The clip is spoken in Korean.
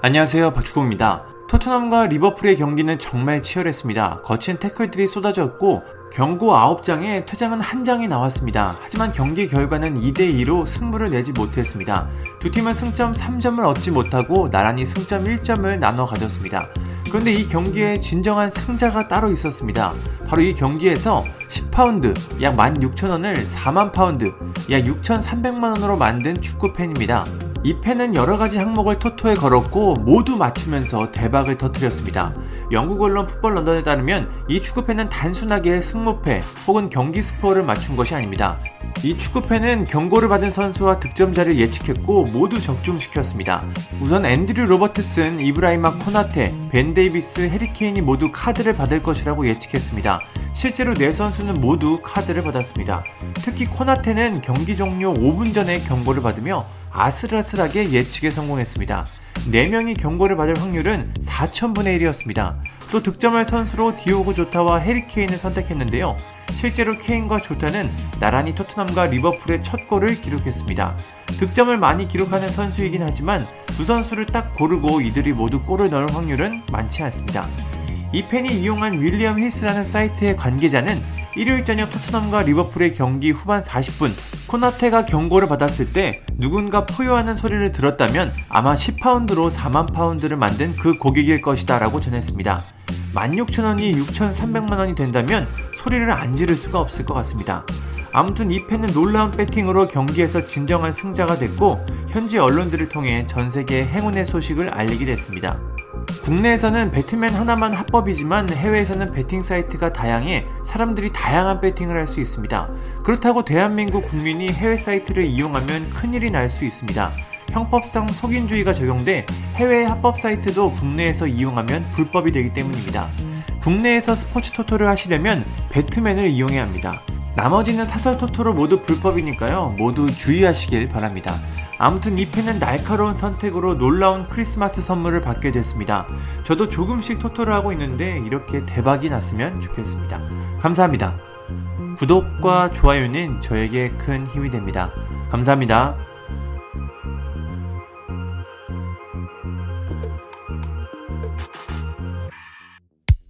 안녕하세요 박주공입니다. 토트넘과 리버풀의 경기는 정말 치열했습니다. 거친 태클들이 쏟아졌고 경고 9장에 퇴장은 한 장이 나왔습니다. 하지만 경기 결과는 2대2로 승부를 내지 못했습니다. 두 팀은 승점 3점을 얻지 못하고 나란히 승점 1점을 나눠 가졌습니다. 그런데 이 경기에 진정한 승자가 따로 있었습니다. 바로 이 경기에서 10파운드, 약 16,000원을 4만 파운드, 약 6,300만원으로 만든 축구팬입니다. 이 팬은 여러가지 항목을 토토에 걸었고 모두 맞추면서 대박을 터뜨렸습니다. 영국 언론 풋볼 런던에 따르면 이 축구팬은 단순하게 승무패 혹은 경기 스코어를 맞춘 것이 아닙니다. 이 축구팬은 경고를 받은 선수와 득점자를 예측했고 모두 적중시켰습니다. 우선 앤드류 로버트슨, 이브라이마 코나테, 벤 데이비스, 해리 케인이 모두 카드를 받을 것이라고 예측했습니다. 실제로 네 선수는 모두 카드를 받았습니다. 특히 코나테는 경기 종료 5분 전에 경고를 받으며 아슬아슬하게 예측에 성공했습니다. 4명이 경고를 받을 확률은 4천분의 1이었습니다. 또 득점할 선수로 디오고 조타와 해리케인을 선택했는데요. 실제로 케인과 조타는 나란히 토트넘과 리버풀의 첫 골을 기록했습니다. 득점을 많이 기록하는 선수이긴 하지만 두 선수를 딱 고르고 이들이 모두 골을 넣을 확률은 많지 않습니다. 이 팬이 이용한 윌리엄 힐스라는 사이트의 관계자는 일요일 저녁 토트넘과 리버풀의 경기 후반 40분 코나테가 경고를 받았을 때 누군가 포효하는 소리를 들었다면 아마 10파운드로 4만 파운드를 만든 그 고객일 것이다 라고 전했습니다. 16,000원이 6,300만원이 된다면 소리를 안 지를 수가 없을 것 같습니다. 아무튼 이 팬은 놀라운 배팅으로 경기에서 진정한 승자가 됐고 현지 언론들을 통해 전 세계에 행운의 소식을 알리게 됐습니다. 국내에서는 배트맨 하나만 합법이지만 해외에서는 배팅 사이트가 다양해 사람들이 다양한 배팅을 할 수 있습니다. 그렇다고 대한민국 국민이 해외 사이트를 이용하면 큰일이 날 수 있습니다. 형법상 속인주의가 적용돼 해외 합법 사이트도 국내에서 이용하면 불법이 되기 때문입니다. 국내에서 스포츠 토토를 하시려면 배트맨을 이용해야 합니다. 나머지는 사설 토토로 모두 불법이니까요. 모두 주의하시길 바랍니다. 아무튼 이 팬은 날카로운 선택으로 놀라운 크리스마스 선물을 받게 됐습니다. 저도 조금씩 토토를 하고 있는데 이렇게 대박이 났으면 좋겠습니다. 감사합니다. 구독과 좋아요는 저에게 큰 힘이 됩니다. 감사합니다.